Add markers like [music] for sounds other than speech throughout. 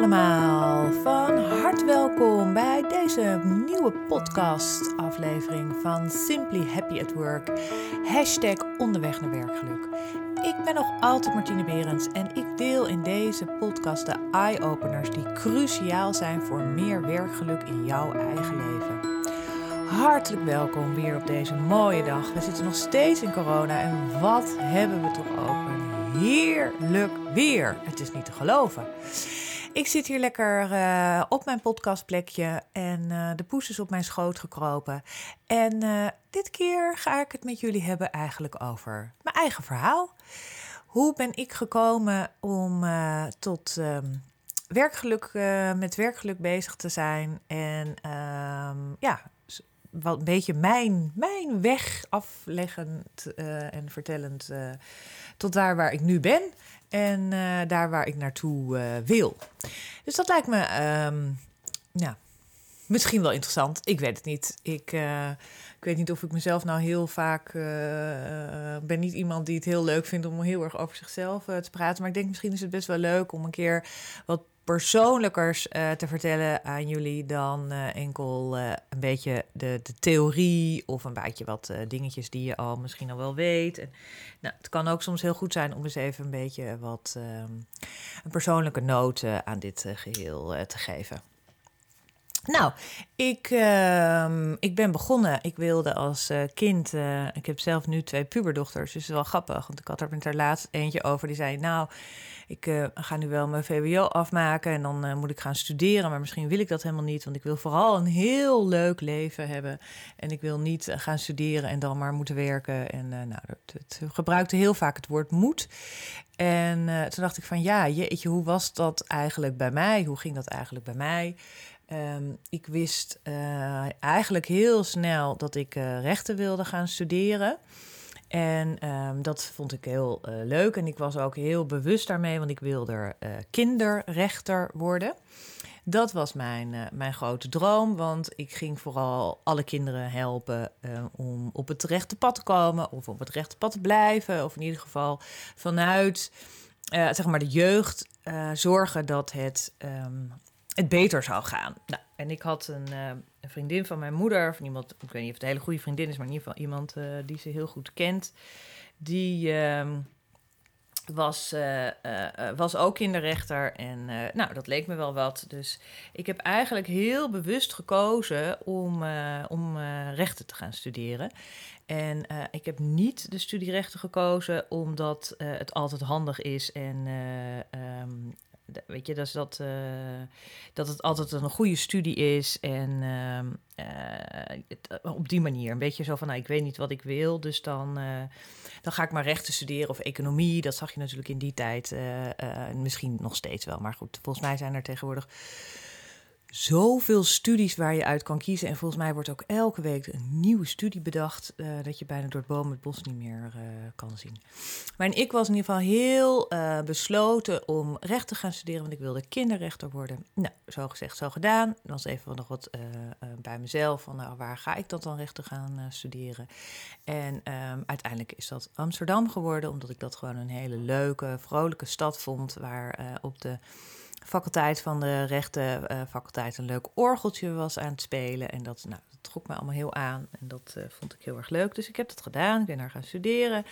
allemaal, van harte welkom bij deze nieuwe podcast-aflevering van Simply Happy at Work. Hashtag onderweg naar werkgeluk. Ik ben nog altijd Martine Berends en ik deel in deze podcast de eye-openers die cruciaal zijn voor meer werkgeluk in jouw eigen leven. Hartelijk welkom weer op deze mooie dag. We zitten nog steeds in corona en wat hebben we toch ook een heerlijk weer. Het is niet te geloven. Ik zit hier lekker uh, op mijn podcastplekje en uh, de poes is op mijn schoot gekropen. En uh, dit keer ga ik het met jullie hebben eigenlijk over mijn eigen verhaal. Hoe ben ik gekomen om tot um, werkgeluk, met werkgeluk bezig te zijn? En um, ja, wat een beetje mijn, mijn weg afleggend en vertellend tot daar waar ik nu ben en uh, daar waar ik naartoe uh, wil. Dus dat lijkt me, um, misschien wel interessant. Ik weet het niet. Ik, uh, ik weet niet of ik mezelf nou heel vaak. ben niet iemand die het heel leuk vindt om heel erg over zichzelf te praten. Maar ik denk misschien is het best wel leuk om een keer wat persoonlijkers uh, te vertellen aan jullie dan uh, enkel uh, een beetje de, de, theorie of een beetje wat dingetjes die je al misschien al wel weet. En, nou, het kan ook soms heel goed zijn om eens even een beetje wat um, een persoonlijke noot aan dit geheel te geven. Nou, ik, uh, ik ben begonnen. Ik wilde als uh, kind. Uh, ik heb zelf nu twee puberdochters. Dus het is wel grappig. Want ik had er met haar laatst eentje over. Die zei: Nou, ik uh, ga nu wel mijn VWO afmaken. En dan moet ik gaan studeren. Maar misschien wil ik dat helemaal niet. Want ik wil vooral een heel leuk leven hebben. En ik wil niet gaan studeren en dan maar moeten werken. En nou, het gebruikte heel vaak het woord moet. En toen dacht ik van ja, jeetje, hoe was dat eigenlijk bij mij? Hoe ging dat eigenlijk bij mij? Um, ik wist uh, eigenlijk heel snel dat ik uh, rechten wilde gaan studeren. En um, dat vond ik heel uh, leuk. En ik was ook heel bewust daarmee, want ik wilde kinderrechter worden. Dat was mijn, mijn grote droom, want ik ging vooral alle kinderen helpen om op het rechte pad te komen, of op het rechte pad te blijven, of in ieder geval vanuit zeg maar de jeugd zorgen dat het um, het beter zou gaan. Nou, en ik had een, uh, een, vriendin van mijn moeder, van iemand, ik weet niet of het een hele goede vriendin is, maar in ieder geval iemand uh, die ze heel goed kent. Die uh, was, uh, was ook kinderrechter en nou, dat leek me wel wat. Dus ik heb eigenlijk heel bewust gekozen om, om rechten te gaan studeren. En ik heb niet de studierechten gekozen omdat het altijd handig is en um, weet je, dus dat, uh, dat het altijd een goede studie is. En uh, uh, het, op die manier, een beetje zo van, nou, ik weet niet wat ik wil, dus dan, dan ga ik maar rechten studeren of economie. Dat zag je natuurlijk in die tijd, misschien nog steeds wel. Maar goed, volgens mij zijn er tegenwoordig zoveel studies waar je uit kan kiezen. En volgens mij wordt ook elke week een nieuwe studie bedacht. Uh, dat je bijna door het boom het bos niet meer uh, kan zien. Maar ik was in ieder geval heel uh, besloten om recht te gaan studeren. Want ik wilde kinderrechter worden. Nou, zo gezegd, zo gedaan. Was even nog wat bij mezelf. Van nou, waar ga ik dat dan rechten gaan studeren? En um, uiteindelijk is dat Amsterdam geworden. Omdat ik dat gewoon een hele leuke, vrolijke stad vond. Waar op de faculteit van de rechten uh, faculteit een leuk orgeltje was aan het spelen. En dat, nou, dat trok me allemaal heel aan. En dat uh, vond ik heel erg leuk. Dus ik heb dat gedaan. Ik ben daar gaan studeren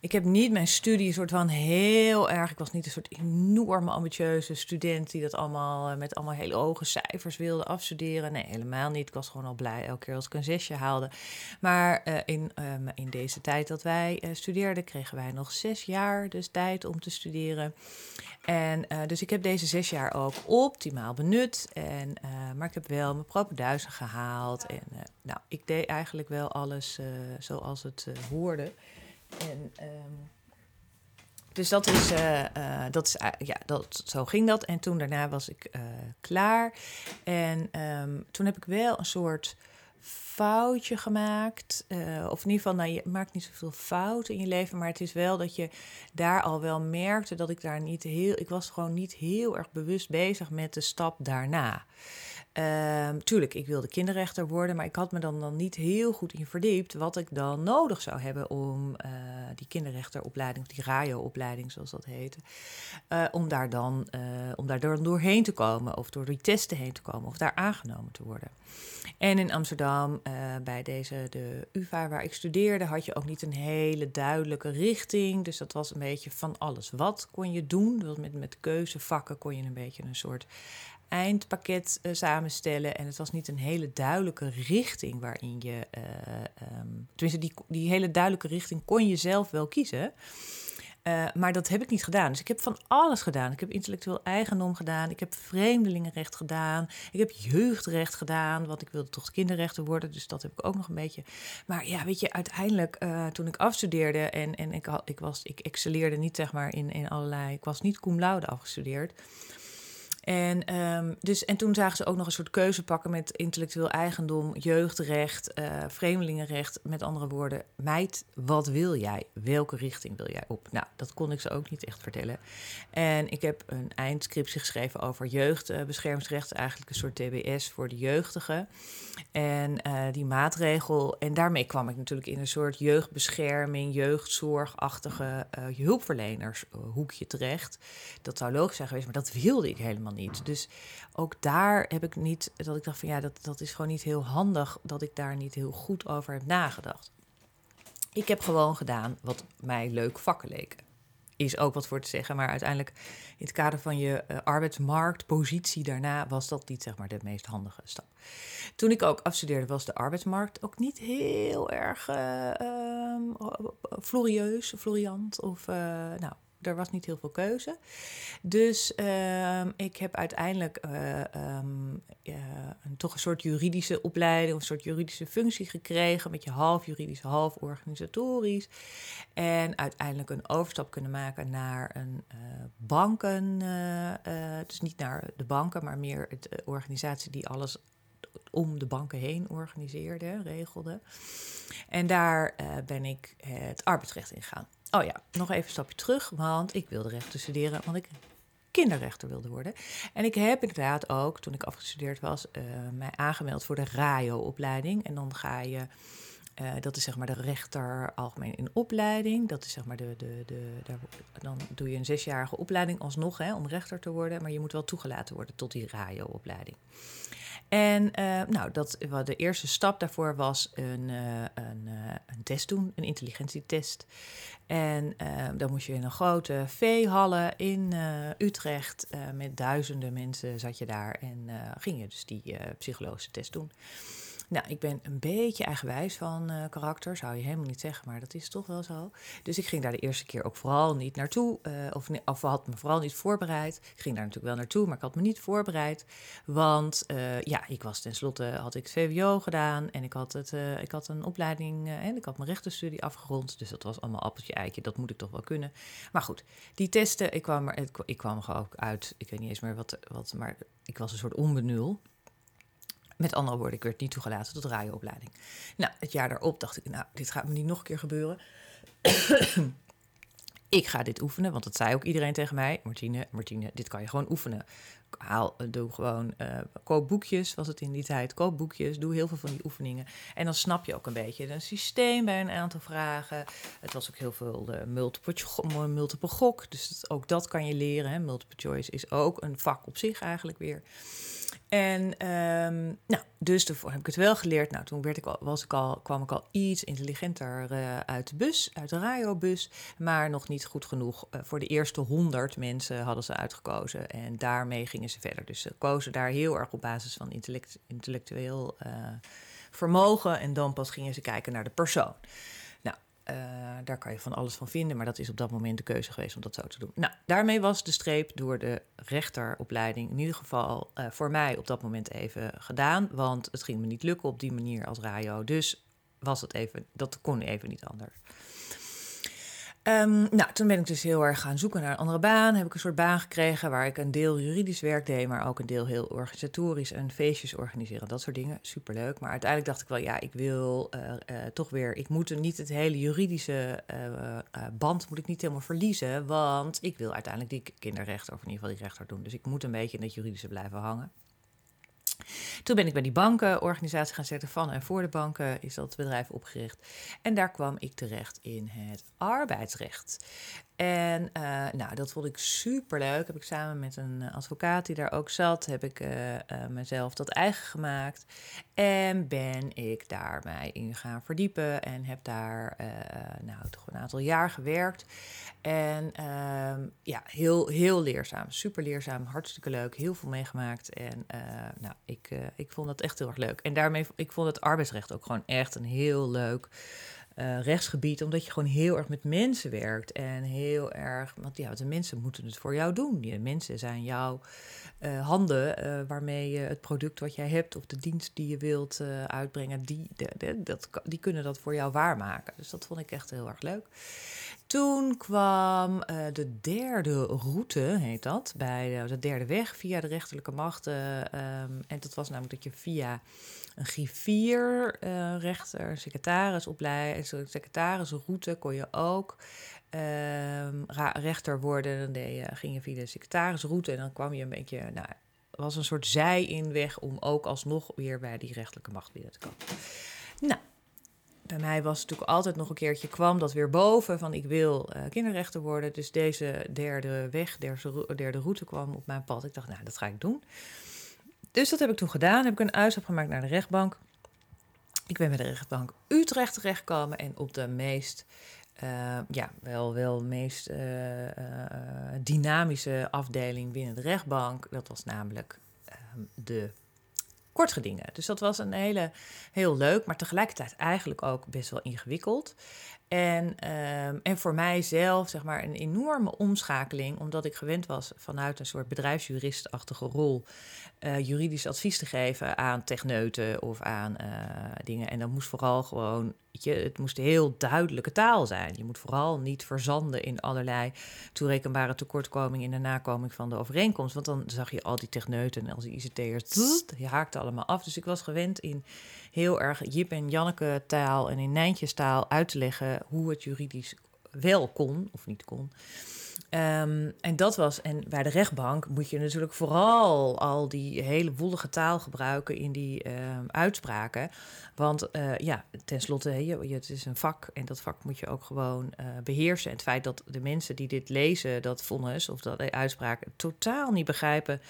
ik heb niet mijn studie soort van heel erg. Ik was niet een soort enorme ambitieuze student die dat allemaal eh, met allemaal hele hoge cijfers wilde afstuderen. Nee, helemaal niet. Ik was gewoon al blij elke keer als ik een zesje haalde. Maar uh, in, um, in deze tijd dat wij uh, studeerden, kregen wij nog zes jaar dus tijd om te studeren. En dus ik heb deze zes jaar ook optimaal benut. En, maar ik heb wel mijn propenduizen gehaald. En nou, ik deed eigenlijk wel alles zoals het hoorde. En, um, dus dat is, uh, uh, dat is ja, dat, zo ging dat. En toen daarna was ik klaar. En um, toen heb ik wel een soort foutje gemaakt. of in ieder geval, nou, je maakt niet zoveel fouten in je leven. Maar het is wel dat je daar al wel merkte dat ik daar niet heel. Ik was gewoon niet heel erg bewust bezig met de stap daarna. Um, tuurlijk, ik wilde kinderrechter worden, maar ik had me dan, dan niet heel goed in verdiept wat ik dan nodig zou hebben om uh, die kinderrechteropleiding, of die RAIO-opleiding zoals dat heette, uh, om daar dan uh, om daar doorheen te komen, of door die testen heen te komen, of daar aangenomen te worden. En in Amsterdam, bij deze, de UvA waar ik studeerde, had je ook niet een hele duidelijke richting. Dus dat was een beetje van alles. Wat kon je doen? Met, met keuzevakken kon je een beetje een soort eindpakket uh, samenstellen. En het was niet een hele duidelijke richting waarin je. Uh, um, tenminste, die, die hele duidelijke richting kon je zelf wel kiezen. Uh, maar dat heb ik niet gedaan. Dus ik heb van alles gedaan. Ik heb intellectueel eigendom gedaan. Ik heb vreemdelingenrecht gedaan. Ik heb jeugdrecht gedaan. Want ik wilde toch kinderrechten worden. Dus dat heb ik ook nog een beetje. Maar ja, weet je, uiteindelijk toen ik afstudeerde. En, en ik, ik, was, ik excelleerde niet zeg maar in, in allerlei. Ik was niet cum laude afgestudeerd. En, um, dus, en toen zagen ze ook nog een soort keuze pakken met intellectueel eigendom, jeugdrecht, uh, vreemdelingenrecht. Met andere woorden, meid, wat wil jij? Welke richting wil jij op? Nou, dat kon ik ze ook niet echt vertellen. En ik heb een eindscriptie geschreven over jeugdbeschermingsrecht, eigenlijk een soort TBS voor de jeugdigen. En uh, die maatregel, en daarmee kwam ik natuurlijk in een soort jeugdbescherming, jeugdzorgachtige uh, hulpverlenershoekje terecht. Dat zou logisch zijn geweest, maar dat wilde ik helemaal Dus ook daar heb ik niet, dat ik dacht van ja, dat, dat is gewoon niet heel handig dat ik daar niet heel goed over heb nagedacht. Ik heb gewoon gedaan wat mij leuk vakken leken. Is ook wat voor te zeggen, maar uiteindelijk in het kader van je uh, arbeidsmarktpositie daarna was dat niet zeg maar de meest handige stap. Toen ik ook afstudeerde was de arbeidsmarkt ook niet heel erg uh, um, florieus, floriant of uh, nou er was niet heel veel keuze. Dus uh, ik heb uiteindelijk uh, um, een, toch een soort juridische opleiding, een soort juridische functie gekregen, met je half juridisch, half organisatorisch. En uiteindelijk een overstap kunnen maken naar een uh, banken, dus niet naar de banken, maar meer de organisatie die alles om de banken heen organiseerde, regelde. En daar ben ik het arbeidsrecht ingegaan. Oh ja, nog even een stapje terug, want ik wilde rechten studeren, want ik kinderrechter wilde worden. En ik heb inderdaad ook, toen ik afgestudeerd was, uh, mij aangemeld voor de RAIO-opleiding. En dan ga je, uh, dat is zeg maar de rechter algemeen in opleiding. Dat is zeg maar de, de, de, daar, dan doe je een zesjarige opleiding alsnog hè, om rechter te worden. Maar je moet wel toegelaten worden tot die RAIO-opleiding. En uh, nou, dat, de eerste stap daarvoor was een, uh, een, uh, een, test doen, een intelligentietest. En dan moest je in een grote veehallen in Utrecht met duizenden mensen zat je daar en ging je dus die psychologische test doen. Nou, ik ben een beetje eigenwijs van uh, karakter, zou je helemaal niet zeggen, maar dat is toch wel zo. Dus ik ging daar de eerste keer ook vooral niet naartoe, uh, of, of had me vooral niet voorbereid. Ik ging daar natuurlijk wel naartoe, maar ik had me niet voorbereid. Want uh, ja, ik was tenslotte, had ik VWO gedaan en ik had, het, ik had een opleiding en ik had mijn rechtenstudie afgerond. Dus dat was allemaal appeltje eitje, dat moet ik toch wel kunnen. Maar goed, die testen, ik kwam er, ik, ik kwam er ook uit, ik weet niet eens meer wat, wat maar ik was een soort onbenul. Met andere woorden, ik werd niet toegelaten tot radioopleiding. Nou, het jaar daarop dacht ik, nou, dit gaat me niet nog een keer gebeuren. ik ga dit oefenen, want dat zei ook iedereen tegen mij. Martine, Martine, dit kan je gewoon oefenen. Haal, doe gewoon, uh, koop boekjes, was het in die tijd. Koop boekjes, doe heel veel van die oefeningen. En dan snap je ook een beetje een systeem bij een aantal vragen. Het was ook heel veel eh, multiple, multiple gok, dus ook dat kan je leren. Hè. Multiple choice is ook een vak op zich eigenlijk weer. En um, nou, dus daarvoor heb ik het wel geleerd. Nou, toen werd ik al, was ik al, kwam ik al iets intelligenter uh, uit de bus, uit de radiobus. Maar nog niet goed genoeg. Uh, voor de eerste honderd mensen hadden ze uitgekozen. En daarmee gingen ze verder. Dus ze kozen daar heel erg op basis van intellect, intellectueel uh, vermogen. En dan pas gingen ze kijken naar de persoon. Uh, daar kan je van alles van vinden, maar dat is op dat moment de keuze geweest om dat zo te doen. Nou, daarmee was de streep door de rechteropleiding in ieder geval uh, voor mij op dat moment even gedaan. Want het ging me niet lukken op die manier als radio. Dus was het even, dat kon even niet anders. Um, nou, toen ben ik dus heel erg gaan zoeken naar een andere baan. Heb ik een soort baan gekregen waar ik een deel juridisch werk deed, maar ook een deel heel organisatorisch en feestjes organiseren, dat soort dingen. Superleuk. Maar uiteindelijk dacht ik wel, ja, ik wil uh, uh, toch weer, ik moet niet het hele juridische uh, band moet ik niet helemaal verliezen, want ik wil uiteindelijk die kinderrechter, of in ieder geval die rechter doen. Dus ik moet een beetje in het juridische blijven hangen. Toen ben ik bij die bankenorganisatie gaan zetten. Van en voor de banken is dat bedrijf opgericht. En daar kwam ik terecht in het arbeidsrecht. En uh, nou, dat vond ik super leuk. Heb ik samen met een advocaat die daar ook zat, heb ik uh, mezelf dat eigen gemaakt. En ben ik daar mij in gaan verdiepen. En heb daar nou, toch een aantal jaar gewerkt. En ehm, ja, heel, heel leerzaam. Super leerzaam. Hartstikke leuk. Heel veel meegemaakt. En nou, ik, ik vond dat echt heel erg leuk. En daarmee, ik vond het arbeidsrecht ook gewoon echt een heel leuk uh, rechtsgebied, omdat je gewoon heel erg met mensen werkt. En heel erg, want ja, de mensen moeten het voor jou doen. De mensen zijn jouw uh, handen uh, waarmee je het product wat jij hebt of de dienst die je wilt uitbrengen, die, dat, die kunnen dat voor jou waarmaken. Dus dat vond ik echt heel erg leuk. Toen kwam de derde route, heet dat, bij de derde weg via de rechterlijke macht. Um, en dat was namelijk dat je via een griffier, uh, rechter, secretaris opleiden, secretarisroute kon je ook uh, rechter worden. Dan deed je, ging je via de secretarisroute en dan kwam je een beetje, nou, was een soort zij-inweg om ook alsnog weer bij die rechterlijke macht binnen te komen. Nou, bij mij was het natuurlijk altijd nog een keertje kwam dat weer boven van ik wil uh, kinderrechter worden. Dus deze derde weg, derde, derde route kwam op mijn pad. Ik dacht, nou, dat ga ik doen. Dus dat heb ik toen gedaan. Heb ik een uitstap gemaakt naar de rechtbank. Ik ben bij de rechtbank Utrecht terechtgekomen en op de meest, uh, ja, wel, wel meest uh, uh, dynamische afdeling binnen de rechtbank. Dat was namelijk ehm, de kortgedingen. Dus dat was een hele, heel leuk, maar tegelijkertijd eigenlijk ook best wel ingewikkeld. En, um, en voor mijzelf, zeg maar, een enorme omschakeling, omdat ik gewend was vanuit een soort bedrijfsjuristachtige rol uh, juridisch advies te geven aan techneuten of aan uh, dingen. En dat moest vooral gewoon, je, het moest heel duidelijke taal zijn. Je moet vooral niet verzanden in allerlei toerekenbare tekortkomingen in de nakoming van de overeenkomst. Want dan zag je al die techneuten en al die ICT'ers, die haakten allemaal af. Dus ik was gewend in heel erg Jip en Janneke taal en in Nijntjes taal uit te leggen hoe het juridisch wel kon of niet kon. Um, en dat was, en bij de rechtbank moet je natuurlijk vooral al die hele woelige taal gebruiken in die um, uitspraken. Want uh, ja, tenslotte, je, het is een vak en dat vak moet je ook gewoon uh, beheersen. En het feit dat de mensen die dit lezen, dat vonnis of dat uitspraak, totaal niet begrijpen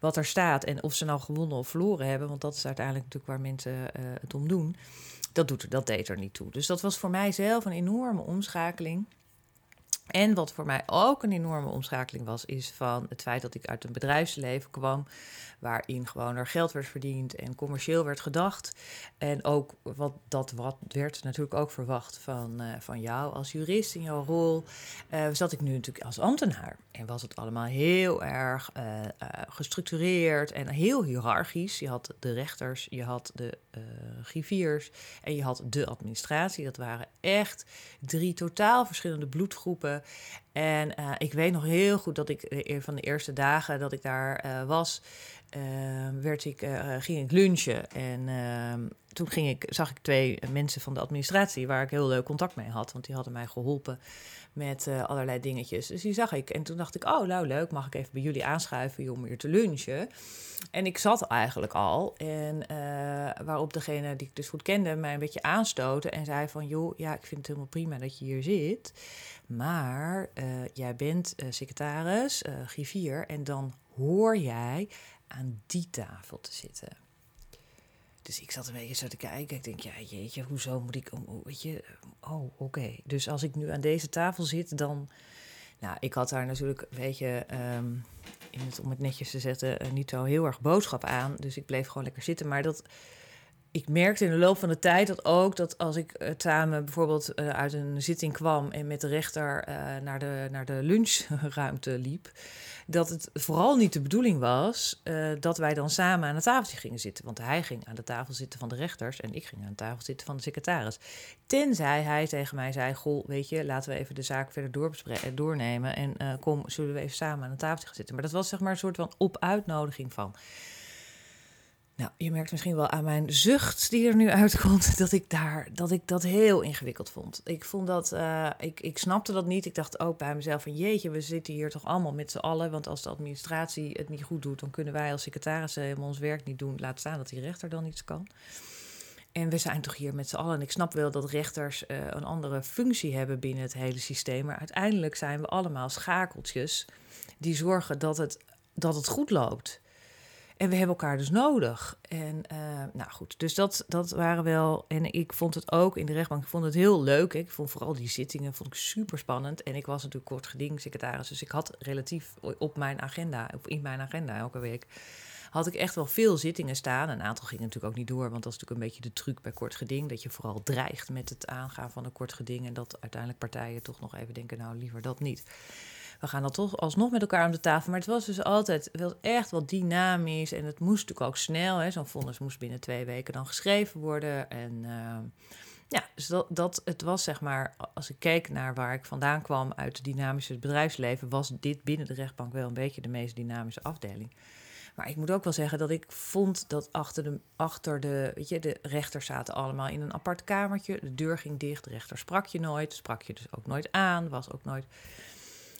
wat er staat en of ze nou gewonnen of verloren hebben, want dat is uiteindelijk natuurlijk waar mensen uh, het om doen. Dat, doet, dat deed er niet toe. Dus dat was voor mij zelf een enorme omschakeling. En wat voor mij ook een enorme omschakeling was, is van het feit dat ik uit een bedrijfsleven kwam. Waarin gewoon er geld werd verdiend en commercieel werd gedacht. En ook wat dat wat werd natuurlijk ook verwacht van, uh, van jou als jurist in jouw rol. Uh, zat ik nu natuurlijk als ambtenaar. En was het allemaal heel erg uh, gestructureerd en heel hiërarchisch. Je had de rechters, je had de griffiers en je had de administratie. Dat waren echt drie totaal verschillende bloedgroepen. En uh, ik weet nog heel goed dat ik uh, van de eerste dagen dat ik daar uh, was, werd ik, ging ik lunchen. En ehm, toen ging ik, zag ik twee mensen van de administratie waar ik heel leuk contact mee had. Want die hadden mij geholpen met allerlei dingetjes. Dus die zag ik. En toen dacht ik, oh nou leuk, mag ik even bij jullie aanschuiven om hier te lunchen. En ik zat eigenlijk al. En waarop degene die ik dus goed kende mij een beetje aanstoten en zei van... joh, ja, ik vind het helemaal prima dat je hier zit... Maar uh, jij bent uh, secretaris, uh, griffier, en dan hoor jij aan die tafel te zitten. Dus ik zat een beetje zo te kijken. Ik denk, ja, jeetje, hoezo moet ik... Oh, weet je, oh, oké. Dus als ik nu aan deze tafel zit, dan... Nou, ik had daar natuurlijk, weet je, um, in het, om het netjes te zetten, niet zo heel erg boodschap aan. Dus ik bleef gewoon lekker zitten. Maar dat ik merkte in de loop van de tijd dat ook dat als ik uh, samen bijvoorbeeld uh, uit een zitting kwam en met de rechter uh, naar, de, naar de lunchruimte liep, dat het vooral niet de bedoeling was dat wij dan samen aan de tafeltje gingen zitten. Want hij ging aan de tafel zitten van de rechters en ik ging aan de tafel zitten van de secretaris. Tenzij hij tegen mij zei: Goh, weet je, laten we even de zaak verder doornemen en kom, zullen we even samen aan de tafel gaan zitten. Maar dat was zeg maar een soort van op uitnodiging van. Nou, je merkt misschien wel aan mijn zucht die er nu uitkomt, [laughs] dat ik, daar, dat, ik dat heel ingewikkeld vond. Ik vond dat, uh, ik, ik snapte dat niet. Ik dacht ook bij mezelf van jeetje, we zitten hier toch allemaal met z'n allen. Want als de administratie het niet goed doet, dan kunnen wij als secretarissen helemaal ons werk niet doen. Laat staan dat die rechter dan iets kan. En we zijn toch hier met z'n allen. En ik snap wel dat rechters uh, een andere functie hebben binnen het hele systeem. Maar uiteindelijk zijn we allemaal schakeltjes die zorgen dat het, dat het goed loopt. En we hebben elkaar dus nodig. En uh, nou goed, dus dat, dat waren wel. En ik vond het ook in de rechtbank, ik vond het heel leuk. Ik vond vooral die zittingen vond ik super spannend. En ik was natuurlijk kort geding-secretaris, dus ik had relatief op mijn agenda, of in mijn agenda elke week, had ik echt wel veel zittingen staan. Een aantal gingen natuurlijk ook niet door, want dat is natuurlijk een beetje de truc bij kort geding. Dat je vooral dreigt met het aangaan van een kort geding. En dat uiteindelijk partijen toch nog even denken, nou liever dat niet we gaan dan toch alsnog met elkaar om de tafel. Maar het was dus altijd wel echt wel dynamisch. En het moest natuurlijk ook snel. Zo'n vonnis moest binnen twee weken dan geschreven worden. En uh, ja, dus dat, dat, het was zeg maar, als ik keek naar waar ik vandaan kwam uit het dynamische bedrijfsleven, was dit binnen de rechtbank wel een beetje de meest dynamische afdeling. Maar ik moet ook wel zeggen dat ik vond dat achter de, achter de, weet je, de rechters zaten allemaal in een apart kamertje. De deur ging dicht, de rechter sprak je nooit, sprak je dus ook nooit aan, was ook nooit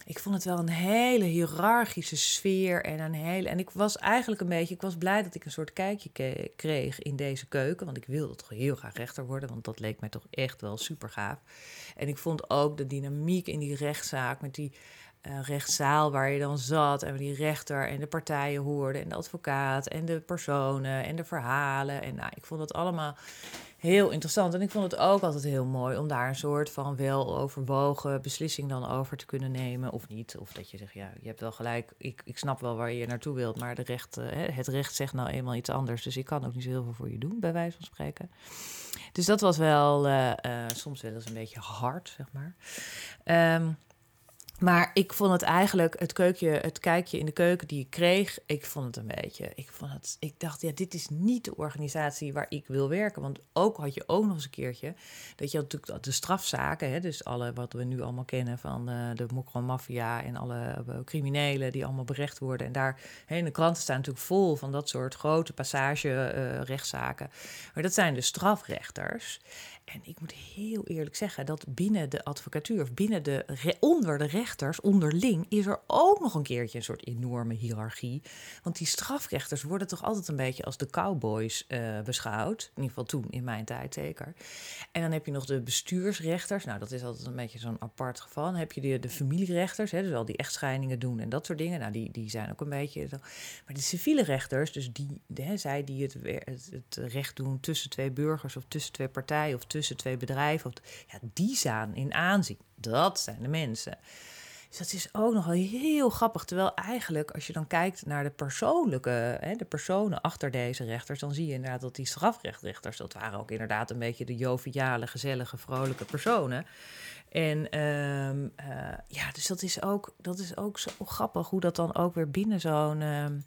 ik vond het wel een hele hiërarchische sfeer en een hele. En ik was eigenlijk een beetje. Ik was blij dat ik een soort kijkje kreeg in deze keuken. Want ik wilde toch heel graag rechter worden. Want dat leek mij toch echt wel super gaaf. En ik vond ook de dynamiek in die rechtszaak met die. Uh, rechtszaal waar je dan zat en die rechter en de partijen hoorde en de advocaat en de personen en de verhalen. En nou, ik vond dat allemaal heel interessant. En ik vond het ook altijd heel mooi om daar een soort van wel overwogen beslissing dan over te kunnen nemen. Of niet. Of dat je zegt, ja, je hebt wel gelijk. Ik, ik snap wel waar je naartoe wilt. Maar de recht, uh, het recht zegt nou eenmaal iets anders. Dus ik kan ook niet zo heel veel voor je doen, bij wijze van spreken. Dus dat was wel uh, uh, soms wel eens een beetje hard, zeg maar. Um, maar ik vond het eigenlijk, het keukje, het kijkje in de keuken die ik kreeg, ik vond het een beetje. Ik, vond het, ik dacht, ja, dit is niet de organisatie waar ik wil werken. Want ook had je ook nog eens een keertje, dat je natuurlijk de strafzaken, hè, dus alle wat we nu allemaal kennen van uh, de mokro-maffia en alle uh, criminelen die allemaal berecht worden. En daar, hè, in de kranten staan natuurlijk vol van dat soort grote passage uh, rechtszaken. Maar dat zijn de strafrechters. En ik moet heel eerlijk zeggen dat binnen de advocatuur, of binnen de onder de rechters, onderling, is er ook nog een keertje een soort enorme hiërarchie. Want die strafrechters worden toch altijd een beetje als de cowboys uh, beschouwd. In ieder geval toen, in mijn tijd zeker. En dan heb je nog de bestuursrechters. Nou, dat is altijd een beetje zo'n apart geval. Dan heb je de, de familierechters, hè, dus al die echtscheidingen doen en dat soort dingen. Nou, die, die zijn ook een beetje. Maar de civiele rechters, dus die, hè, zij die het, het, het recht doen tussen twee burgers of tussen twee partijen of tussen twee bedrijven. Ja, die staan in aanzien. Dat zijn de mensen. Dus dat is ook nog wel heel grappig. Terwijl eigenlijk, als je dan kijkt naar de persoonlijke, hè, de personen achter deze rechters, dan zie je inderdaad dat die strafrechtrechters, dat waren ook inderdaad een beetje de joviale, gezellige, vrolijke personen. En um, uh, ja, dus dat is, ook, dat is ook zo grappig hoe dat dan ook weer binnen zo'n. Um,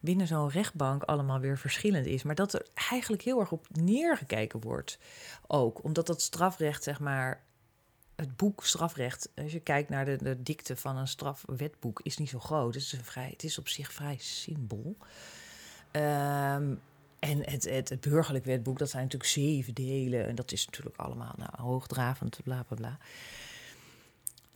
binnen zo'n rechtbank allemaal weer verschillend is. Maar dat er eigenlijk heel erg op neergekeken wordt ook. Omdat dat strafrecht, zeg maar, het boek strafrecht, als je kijkt naar de, de dikte van een strafwetboek, is niet zo groot. Het is, een vrij, het is op zich vrij simpel. Um, en het, het, het, burgerlijk wetboek, dat zijn natuurlijk zeven delen. En dat is natuurlijk allemaal nou, hoogdravend, bla bla bla.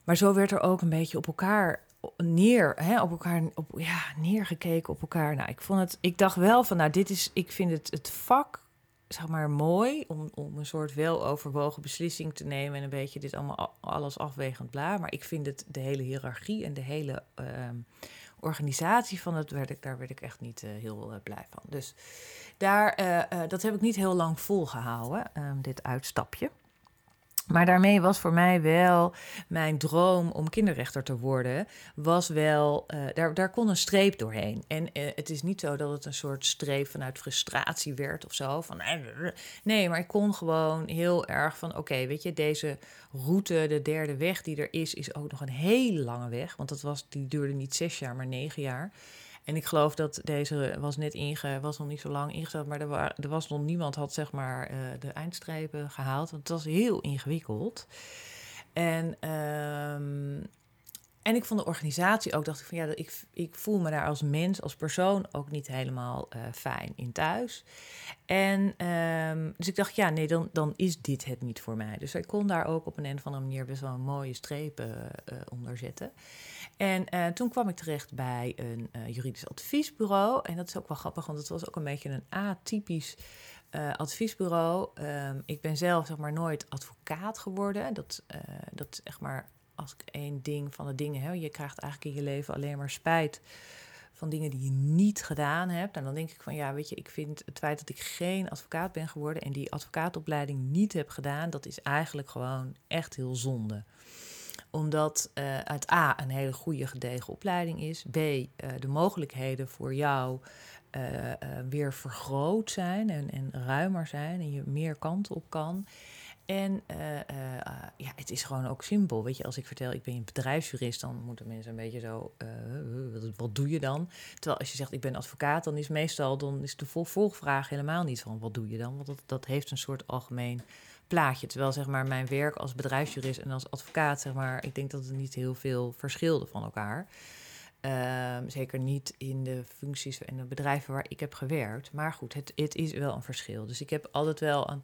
Maar zo werd er ook een beetje op elkaar neer, hè, op elkaar, op, ja, neergekeken op elkaar. Nou, ik vond het, ik dacht wel van, nou, dit is, ik vind het, het vak, zeg maar, mooi om, om een soort weloverwogen beslissing te nemen en een beetje dit allemaal alles afwegend bla. Maar ik vind het, de hele hiërarchie en de hele uh, organisatie van het, werd ik, daar werd ik echt niet uh, heel uh, blij van. Dus daar, uh, dat heb ik niet heel lang volgehouden, um, dit uitstapje. Maar daarmee was voor mij wel mijn droom om kinderrechter te worden, was wel, uh, daar, daar kon een streep doorheen. En uh, het is niet zo dat het een soort streep vanuit frustratie werd of zo. Van, nee, maar ik kon gewoon heel erg van, oké, weet je, deze route, de derde weg die er is, is ook nog een hele lange weg. Want dat was, die duurde niet zes jaar, maar negen jaar. En ik geloof dat deze was net inge, was nog niet zo lang ingesteld, maar er, er was nog niemand had zeg maar uh, de eindstrepen gehaald. Want het was heel ingewikkeld. En, um, En ik vond de organisatie ook, dacht ik van ja, ik, ik voel me daar als mens, als persoon ook niet helemaal uh, fijn in thuis. En uh, dus ik dacht, ja, nee, dan, dan is dit het niet voor mij. Dus ik kon daar ook op een, een of andere manier best wel een mooie strepen uh, onder zetten. En uh, toen kwam ik terecht bij een juridisch adviesbureau. En dat is ook wel grappig, want het was ook een beetje een atypisch uh, adviesbureau. Um, ik ben zelf zeg maar nooit advocaat geworden. Dat, dat zeg maar als ik één ding van de dingen heb. Je krijgt eigenlijk in je leven alleen maar spijt van dingen die je niet gedaan hebt. En dan denk ik van ja, weet je, ik vind het feit dat ik geen advocaat ben geworden en die advocaatopleiding niet heb gedaan, dat is eigenlijk gewoon echt heel zonde omdat uh, het A een hele goede gedegen opleiding is. B, uh, de mogelijkheden voor jou uh, weer vergroot zijn en, en ruimer zijn en je meer kant op kan. En ja, het is gewoon ook simpel. Weet je, als ik vertel, ik ben bedrijfsjurist, dan moeten mensen een beetje zo, wat, wat, doe je dan? Terwijl als je zegt, ik ben advocaat, dan is meestal, dan is de volgvraag helemaal niet van, wat doe je dan? Want dat, dat heeft een soort algemeen plaatje. Terwijl zeg maar mijn werk als bedrijfsjurist en als advocaat, zeg maar, ik denk dat het niet heel veel verschilde van elkaar. Um, zeker niet in de functies en de bedrijven waar ik heb gewerkt. Maar goed, het, het is wel een verschil. Dus ik heb altijd wel aan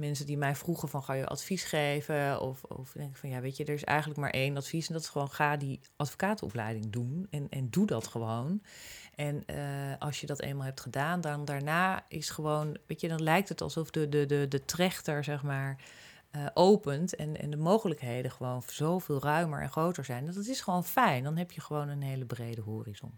mensen die mij vroegen van ga je advies geven? Of, of denk van ja, weet je, er is eigenlijk maar één advies. En dat is gewoon ga die advocaatopleiding doen. En, en doe dat gewoon. En uh, als je dat eenmaal hebt gedaan, dan daarna is gewoon, weet je, dan lijkt het alsof de, de, de, de trechter, zeg maar, uh, opent en, en de mogelijkheden gewoon zoveel ruimer en groter zijn. Dat is gewoon fijn. Dan heb je gewoon een hele brede horizon.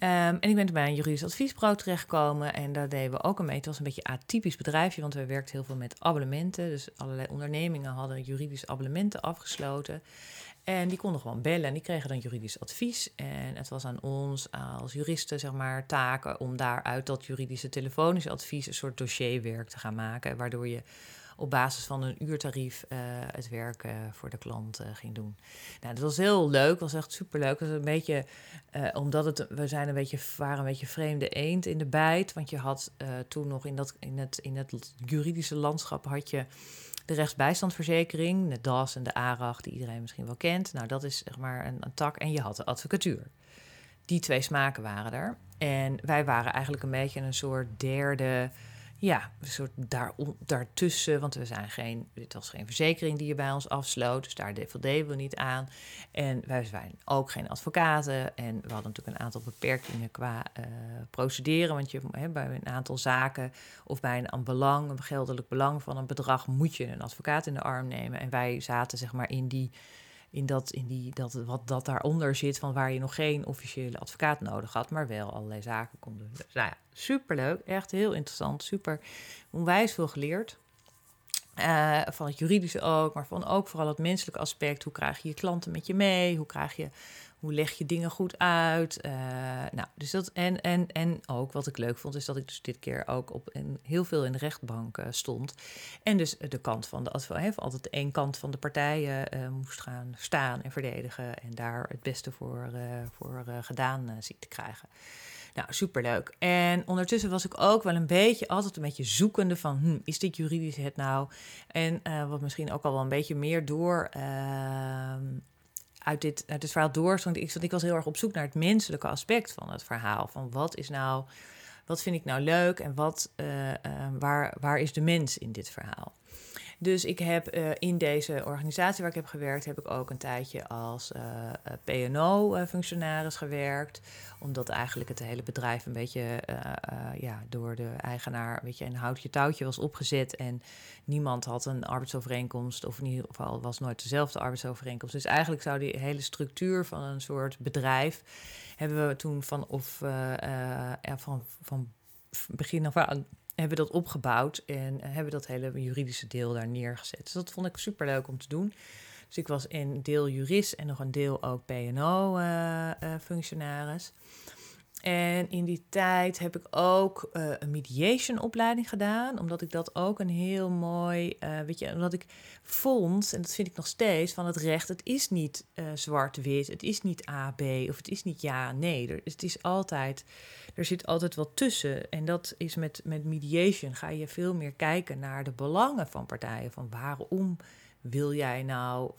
Um, en ik ben bij een juridisch adviesbureau terechtgekomen en daar deden we ook een mee. Het was een beetje atypisch bedrijfje, want we werkten heel veel met abonnementen. Dus allerlei ondernemingen hadden juridisch abonnementen afgesloten. En die konden gewoon bellen en die kregen dan juridisch advies. En het was aan ons als juristen, zeg maar, taken om daaruit dat juridische telefonische advies een soort dossierwerk te gaan maken. Waardoor je op basis van een uurtarief uh, het werk uh, voor de klant uh, ging doen. Nou, dat was heel leuk, was echt superleuk. Dat was een beetje, omdat het, we zijn een beetje, waren een beetje vreemde eend in de bijt. Want je had toen nog in, dat, in, het, in het juridische landschap had je de rechtsbijstandverzekering, de DAS en de ARAG, die iedereen misschien wel kent. Nou, dat is zeg maar een, een tak. En je had de advocatuur. Die twee smaken waren er. En wij waren eigenlijk een beetje een soort derde ja, een soort daar, daartussen, want we zijn geen, dit was geen verzekering die je bij ons afsloot, dus daar voldeden we niet aan. En wij zijn ook geen advocaten en we hadden natuurlijk een aantal beperkingen qua uh, procederen, want je, hè, bij een aantal zaken of bij een, een belang, een geldelijk belang van een bedrag, moet je een advocaat in de arm nemen. En wij zaten zeg maar in die in, dat, in die, dat, wat dat daaronder zit, van waar je nog geen officiële advocaat nodig had, maar wel allerlei zaken kon doen. Dus, nou ja, superleuk, echt heel interessant, super onwijs veel geleerd. Uh, van het juridische ook, maar van ook vooral het menselijke aspect. Hoe krijg je je klanten met je mee? Hoe krijg je hoe leg je dingen goed uit? Uh, nou, dus dat, en, en, en ook wat ik leuk vond, is dat ik dus dit keer ook op heel veel in de rechtbank uh, stond. En dus de kant van de advocaat, altijd één kant van de partijen uh, moest gaan staan en verdedigen. En daar het beste voor, voor gedaan ziet te krijgen. Nou, superleuk. En ondertussen was ik ook wel een beetje, altijd een beetje zoekende van, hm, is dit juridisch het nou? En wat misschien ook al wel een beetje meer door ehm, uit dit, uit verhaal door ik, ik was heel erg op zoek naar het menselijke aspect van het verhaal. Van wat is nou, wat vind ik nou leuk en wat, uh, uh, waar, waar is de mens in dit verhaal? Dus ik heb uh, in deze organisatie waar ik heb gewerkt, heb ik ook een tijdje als uh, PNO-functionaris gewerkt. Omdat eigenlijk het hele bedrijf een beetje ja, door de eigenaar weet je, een houtje touwtje was opgezet. En niemand had een arbeidsovereenkomst, of in ieder geval was nooit dezelfde arbeidsovereenkomst. Dus eigenlijk zou die hele structuur van een soort bedrijf hebben we toen van, of, van, van begin af aan hebben dat opgebouwd en hebben dat hele juridische deel daar neergezet. Dus dat vond ik super leuk om te doen. Dus ik was een deel jurist en nog een deel ook PNO-functionaris. Uh, uh, en in die tijd heb ik ook uh, een mediation opleiding gedaan, omdat ik dat ook een heel mooi, uh, weet je, omdat ik vond, en dat vind ik nog steeds, van het recht, het is niet uh, zwart-wit, het is niet A, B of het is niet ja, nee. Er, het is altijd, er zit altijd wat tussen. En dat is met, met mediation, ga je veel meer kijken naar de belangen van partijen, van waarom wil jij nou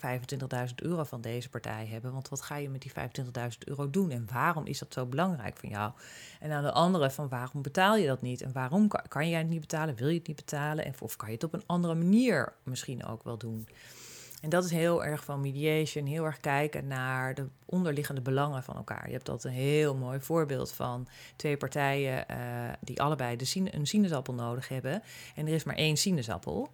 25.000 euro van deze partij hebben? Want wat ga je met die 25.000 euro doen? En waarom is dat zo belangrijk van jou? En aan de andere van waarom betaal je dat niet? En waarom kan, jij het niet betalen? Wil je het niet betalen? En of kan je het op een andere manier misschien ook wel doen? En dat is heel erg van mediation, heel erg kijken naar de onderliggende belangen van elkaar. Je hebt dat een heel mooi voorbeeld van twee partijen uh, die allebei de een sinaasappel nodig hebben. En er is maar één sinaasappel.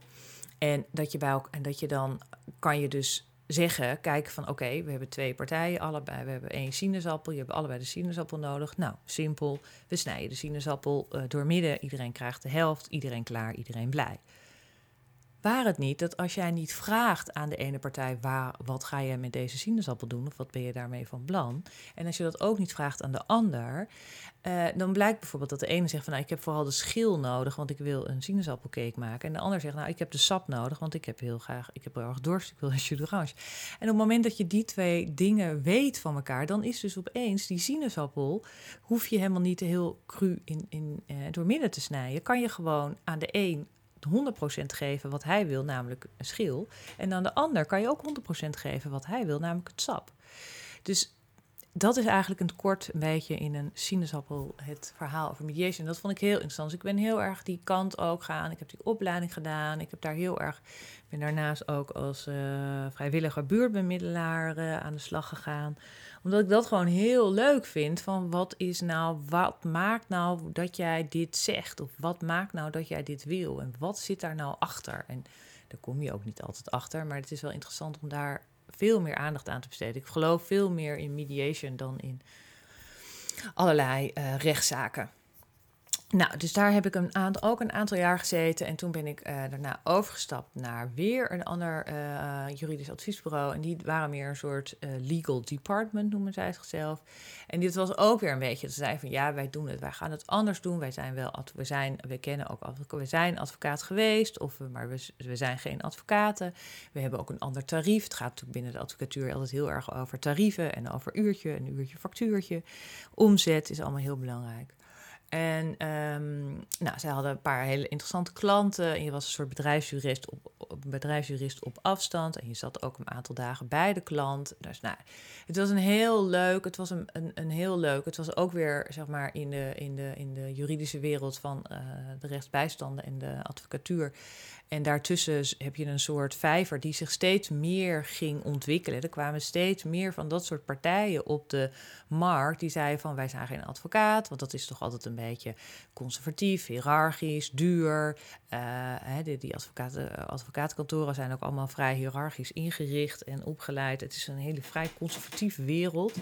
En dat je, bij en dat je dan kan je dus zeggen, kijken van oké, we hebben twee partijen, allebei, we hebben één sinaasappel, je hebt allebei de sinaasappel nodig. Nou, simpel, we snijden de sinaasappel uh, door midden, iedereen krijgt de helft, iedereen klaar, iedereen blij. Waar het niet dat als jij niet vraagt aan de ene partij waar, wat ga je met deze sinaasappel doen of wat ben je daarmee van plan, en als je dat ook niet vraagt aan de ander, uh, dan blijkt bijvoorbeeld dat de ene zegt van nou ik heb vooral de schil nodig, want ik wil een sinaasappelcake maken, en de ander zegt nou ik heb de sap nodig, want ik heb heel graag, ik heb heel erg dorst, ik wil een jus d'orange. En op het moment dat je die twee dingen weet van elkaar, dan is dus opeens die sinaasappel hoef je helemaal niet heel cru in, in, uh, door midden te snijden. Kan je gewoon aan de een 100% geven wat hij wil, namelijk een schil. En aan de ander kan je ook 100% geven wat hij wil, namelijk het sap. Dus dat is eigenlijk een kort een beetje in een sinaasappel het verhaal over mediation. Dat vond ik heel interessant. Dus ik ben heel erg die kant ook gaan. Ik heb die opleiding gedaan. Ik heb daar heel erg, ben daarnaast ook als uh, vrijwilliger buurtbemiddelaar uh, aan de slag gegaan omdat ik dat gewoon heel leuk vind. Van wat is nou, wat maakt nou dat jij dit zegt? Of wat maakt nou dat jij dit wil? En wat zit daar nou achter? En daar kom je ook niet altijd achter. Maar het is wel interessant om daar veel meer aandacht aan te besteden. Ik geloof veel meer in mediation dan in allerlei uh, rechtszaken. Nou, dus daar heb ik een aantal, ook een aantal jaar gezeten. En toen ben ik uh, daarna overgestapt naar weer een ander uh, juridisch adviesbureau. En die waren meer een soort uh, legal department, noemen zij het zelf. En dit was ook weer een beetje, ze zeiden van ja, wij doen het, wij gaan het anders doen. Wij zijn wel, we zijn, we kennen ook, we zijn advocaat geweest, of, maar we, we zijn geen advocaten. We hebben ook een ander tarief. Het gaat natuurlijk binnen de advocatuur altijd heel erg over tarieven en over uurtje, een uurtje factuurtje. Omzet is allemaal heel belangrijk. En um, nou, zij hadden een paar hele interessante klanten. En je was een soort bedrijfsjurist op, op, bedrijfsjurist op afstand. En je zat ook een aantal dagen bij de klant. Dus nou, het was een heel leuk. Het was een, een, een heel leuk. Het was ook weer, zeg maar, in de, in de, in de juridische wereld van uh, de rechtsbijstanden en de advocatuur. En daartussen heb je een soort vijver die zich steeds meer ging ontwikkelen. Er kwamen steeds meer van dat soort partijen op de markt die zeiden van wij zijn geen advocaat, want dat is toch altijd een beetje conservatief, hiërarchisch, duur. Uh, die, die advocaten, advocatenkantoren zijn ook allemaal vrij hiërarchisch ingericht en opgeleid. Het is een hele vrij conservatieve wereld.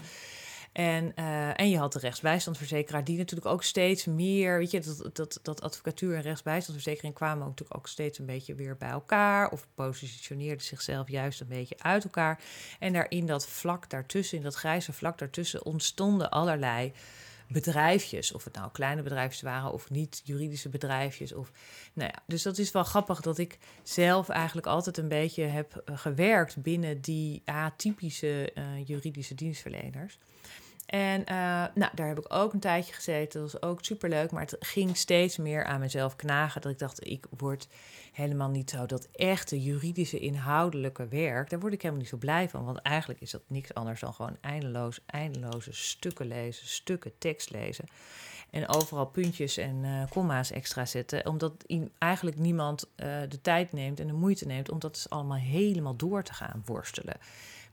En, uh, en je had de rechtsbijstandsverzekeraar, die natuurlijk ook steeds meer, weet je, dat, dat, dat advocatuur en rechtsbijstandsverzekering kwamen ook natuurlijk ook steeds een beetje weer bij elkaar, of positioneerden zichzelf juist een beetje uit elkaar. En daar in dat vlak daartussen, in dat grijze vlak daartussen, ontstonden allerlei bedrijfjes. Of het nou kleine bedrijfjes waren of niet juridische bedrijfjes. Of, nou ja, dus dat is wel grappig dat ik zelf eigenlijk altijd een beetje heb eh, gewerkt binnen die atypische uh, juridische dienstverleners. En uh, nou, daar heb ik ook een tijdje gezeten. Dat was ook superleuk. Maar het ging steeds meer aan mezelf knagen. Dat ik dacht, ik word helemaal niet zo dat echte juridische inhoudelijke werk. Daar word ik helemaal niet zo blij van. Want eigenlijk is dat niks anders dan gewoon eindeloos, eindeloze stukken lezen, stukken tekst lezen. En overal puntjes en uh, komma's extra zetten. Omdat eigenlijk niemand uh, de tijd neemt en de moeite neemt om dat dus allemaal helemaal door te gaan worstelen.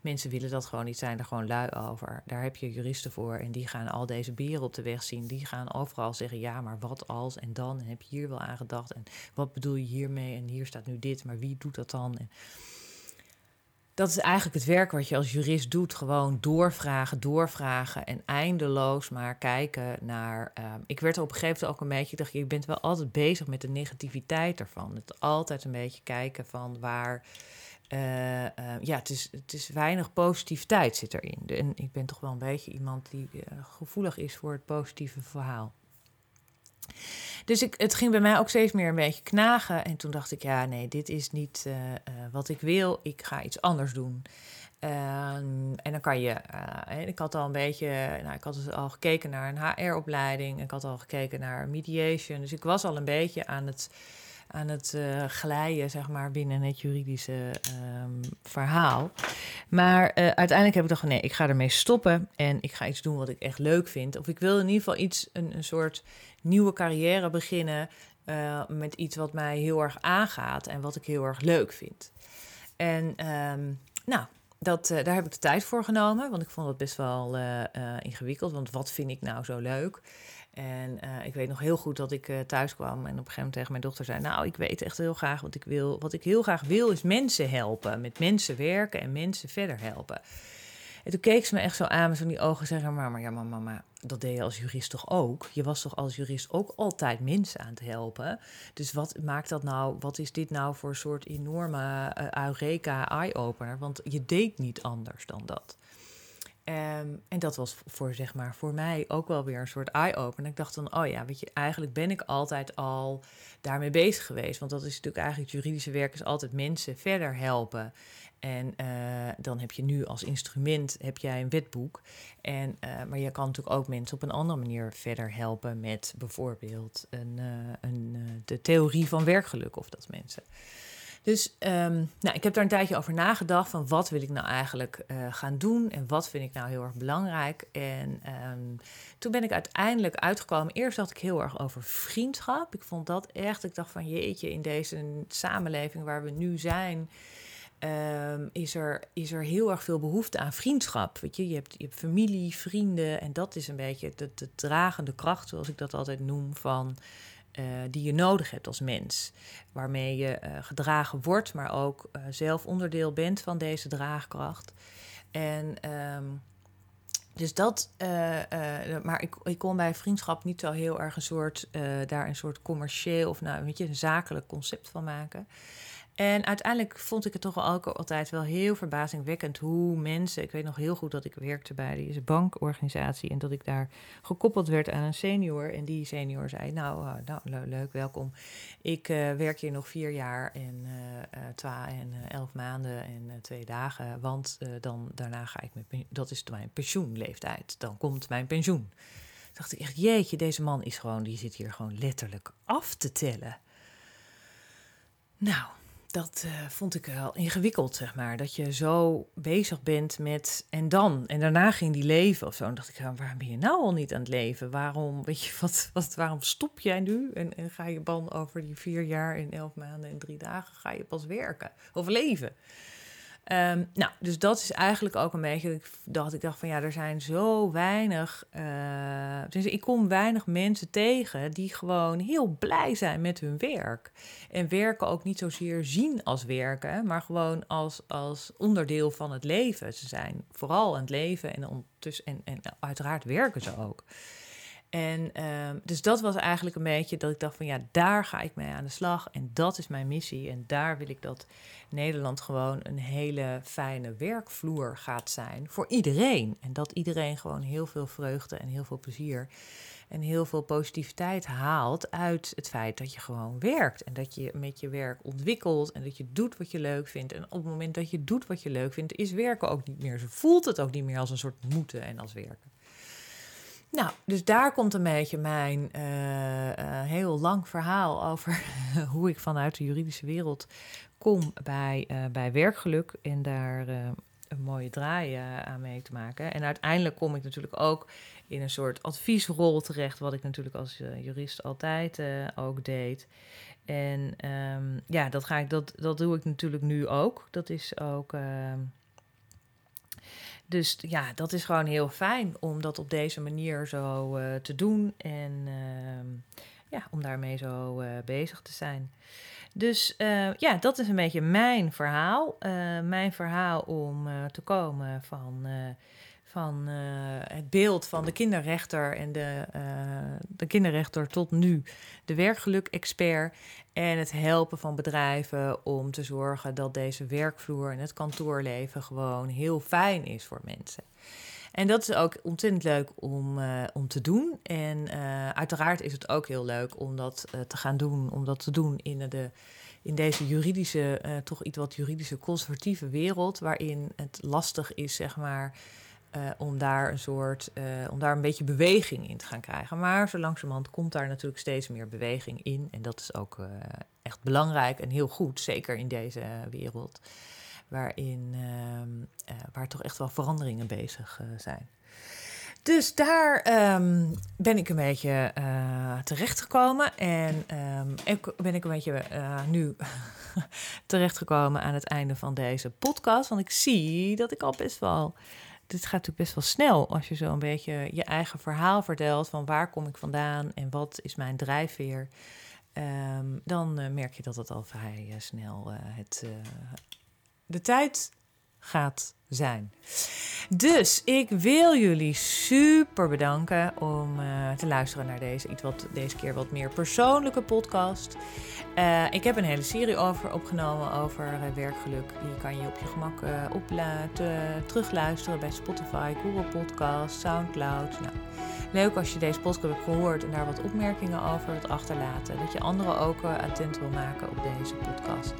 Mensen willen dat gewoon niet, zijn er gewoon lui over. Daar heb je juristen voor en die gaan al deze beren op de weg zien. Die gaan overal zeggen, ja, maar wat als en dan? En heb je hier wel aan gedacht? En wat bedoel je hiermee? En hier staat nu dit, maar wie doet dat dan? En dat is eigenlijk het werk wat je als jurist doet. Gewoon doorvragen, doorvragen en eindeloos maar kijken naar. Uh, ik werd op een gegeven moment ook een beetje. Ik dacht, je bent wel altijd bezig met de negativiteit ervan. Het altijd een beetje kijken van waar. Uh, uh, ja, het is, het is weinig positiviteit zit erin. En ik ben toch wel een beetje iemand die uh, gevoelig is voor het positieve verhaal. Dus ik, het ging bij mij ook steeds meer een beetje knagen. En toen dacht ik, ja, nee, dit is niet wat ik wil. Ik ga iets anders doen. Um, en dan kan je, ik had al een beetje, nou, ik had dus al gekeken naar een HR-opleiding. Ik had al gekeken naar mediation. Dus ik was al een beetje aan het aan het uh, glijden, zeg maar, binnen het juridische ehm, verhaal. Maar uh, uiteindelijk heb ik gedacht, nee, ik ga ermee stoppen en ik ga iets doen wat ik echt leuk vind. Of ik wil in ieder geval iets, een, een soort nieuwe carrière beginnen uh, met iets wat mij heel erg aangaat en wat ik heel erg leuk vind. En um, nou, dat, daar heb ik de tijd voor genomen, want ik vond het best wel ingewikkeld. Want wat vind ik nou zo leuk? En uh, ik weet nog heel goed dat ik uh, thuis kwam en op een gegeven moment tegen mijn dochter zei: Nou, ik weet echt heel graag wat ik wil. Wat ik heel graag wil is mensen helpen, met mensen werken en mensen verder helpen. En toen keek ze me echt zo aan met van die ogen zeggen: Maar, maar ja, mama, mama, dat deed je als jurist toch ook? Je was toch als jurist ook altijd mensen aan het helpen? Dus wat maakt dat nou? Wat is dit nou voor een soort enorme uh, eureka eye-opener? Want je deed niet anders dan dat. Um, en dat was voor, zeg maar, voor mij ook wel weer een soort eye-opener. Ik dacht dan, oh ja, weet je, eigenlijk ben ik altijd al daarmee bezig geweest. Want dat is natuurlijk eigenlijk juridische werk is altijd mensen verder helpen. En uh, dan heb je nu als instrument heb jij een wetboek. En, uh, maar je kan natuurlijk ook mensen op een andere manier verder helpen met bijvoorbeeld een, uh, een, de theorie van werkgeluk of dat mensen. Dus um, nou, ik heb daar een tijdje over nagedacht van wat wil ik nou eigenlijk uh, gaan doen en wat vind ik nou heel erg belangrijk. En um, toen ben ik uiteindelijk uitgekomen. Eerst dacht ik heel erg over vriendschap. Ik vond dat echt, ik dacht van jeetje, in deze samenleving waar we nu zijn, um, is, er, is er heel erg veel behoefte aan vriendschap. Weet je? Je, hebt, je hebt familie, vrienden en dat is een beetje de, de dragende kracht, zoals ik dat altijd noem, van uh, die je nodig hebt als mens. Waarmee je uh, gedragen wordt, maar ook uh, zelf onderdeel bent van deze draagkracht. En um, dus dat, maar ik, ik kon bij vriendschap niet zo heel erg een soort, daar een soort commercieel of nou, weet je, een zakelijk concept van maken. En uiteindelijk vond ik het toch ook altijd wel heel verbazingwekkend hoe mensen. Ik weet nog heel goed dat ik werkte bij deze bankorganisatie en dat ik daar gekoppeld werd aan een senior. En die senior zei: Nou, uh, nou leuk, welkom. Ik uh, werk hier nog vier jaar en uh, twaalf en elf maanden en twee dagen. Want dan daarna ga ik met dat is mijn pensioenleeftijd. Dan komt mijn pensioen. Toen dacht ik echt, jeetje, deze man is gewoon, die zit hier gewoon letterlijk af te tellen. Nou, dat uh, vond ik wel ingewikkeld, zeg maar. Dat je zo bezig bent met en dan. En daarna ging die leven of zo. En dacht ik, waarom ben je nou al niet aan het leven? Waarom, weet je, wat, wat, waarom stop jij nu? En, ga je dan over die vier jaar en elf maanden en drie dagen... ga je pas werken of leven? Um, nou, dus dat is eigenlijk ook een beetje dat ik dacht van ja, er zijn zo weinig. Dus ik kom weinig mensen tegen die gewoon heel blij zijn met hun werk. En werken ook niet zozeer zien als werken, maar gewoon als, als onderdeel van het leven. Ze zijn vooral aan het leven en, en, en uiteraard werken ze ook. En um, dus dat was eigenlijk een beetje dat ik dacht van ja, daar ga ik mee aan de slag. En dat is mijn missie. En daar wil ik dat Nederland gewoon een hele fijne werkvloer gaat zijn voor iedereen. En dat iedereen gewoon heel veel vreugde en heel veel plezier en heel veel positiviteit haalt uit het feit dat je gewoon werkt. En dat je met je werk ontwikkelt en dat je doet wat je leuk vindt. En op het moment dat je doet wat je leuk vindt, is werken ook niet meer. Ze voelt het ook niet meer als een soort moeten en als werken. Nou, dus daar komt een beetje mijn uh, uh, heel lang verhaal over [laughs] hoe ik vanuit de juridische wereld kom bij, uh, bij werkgeluk en daar een mooie draai aan mee te maken. En uiteindelijk kom ik natuurlijk ook in een soort adviesrol terecht, wat ik natuurlijk als jurist altijd ook deed. En um, ja, dat, ga ik, dat, dat doe ik natuurlijk nu ook. Dat is ook ehm, dus ja, dat is gewoon heel fijn om dat op deze manier zo uh, te doen en uh, ja, om daarmee zo uh, bezig te zijn. Dus uh, ja, dat is een beetje mijn verhaal. mijn verhaal om te komen van van uh, het beeld van de kinderrechter en de, uh, de kinderrechter tot nu de werkgeluk-expert. En het helpen van bedrijven om te zorgen dat deze werkvloer en het kantoorleven gewoon heel fijn is voor mensen. En dat is ook ontzettend leuk om, uh, om te doen. En uiteraard is het ook heel leuk om dat te gaan doen, om dat te doen in de in deze juridische, toch iets wat juridische conservatieve wereld, waarin het lastig is, zeg maar, om daar een soort, om daar een beetje beweging in te gaan krijgen. Maar zo langzamerhand komt daar natuurlijk steeds meer beweging in. En dat is ook echt belangrijk en heel goed, zeker in deze wereld. Waarin, ehm, waar toch echt wel veranderingen bezig zijn. Dus daar ehm, ben ik een beetje terechtgekomen. En um, ik ben ik een beetje nu [laughs] terechtgekomen aan het einde van deze podcast. Want ik zie dat ik al best wel. Dit gaat natuurlijk best wel snel als je zo een beetje je eigen verhaal vertelt. Van waar kom ik vandaan en wat is mijn drijfveer. Um, dan uh, merk je dat het al vrij snel het, de tijd gaat zijn. Dus ik wil jullie super bedanken om uh, te luisteren naar deze, iets wat, deze keer wat meer persoonlijke podcast. Uh, ik heb een hele serie over opgenomen over uh, werkgeluk. Die kan je op je gemak op, terugluisteren bij Spotify, Google Podcast, Soundcloud. Nou, leuk als je deze podcast hebt gehoord en daar wat opmerkingen over wilt achterlaten. Dat je anderen ook attent wil maken op deze podcast.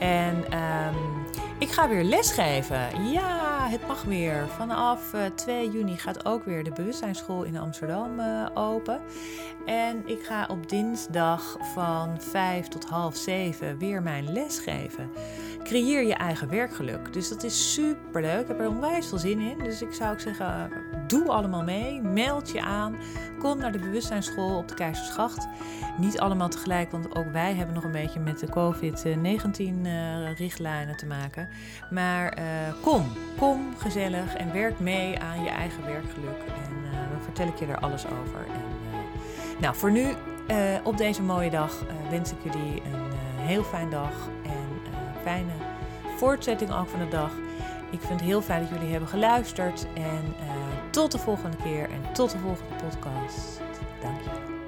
En um, ik ga weer lesgeven. Ja, het mag weer. Vanaf uh, eh, 2 juni gaat ook weer de bewustzijnsschool in Amsterdam uh, open. En ik ga op dinsdag van 5 tot half 7 weer mijn les geven. Creëer je eigen werkgeluk. Dus dat is super leuk. Ik heb er onwijs veel zin in. Dus ik zou ook zeggen, doe allemaal mee. Meld je aan. Kom naar de bewustzijnsschool op de Keizersgracht. Niet allemaal tegelijk, want ook wij hebben nog een beetje met de COVID-19-richtlijnen te maken. Maar uh, kom, kom gezellig en werk mee aan je eigen werkgeluk. En uh, dan vertel ik je er alles over. En, nou, voor nu, op deze mooie dag, wens ik jullie een heel fijn dag. En fijne voortzetting ook van de dag. Ik vind het heel fijn dat jullie hebben geluisterd. En tot de volgende keer en tot de volgende podcast. Dank je.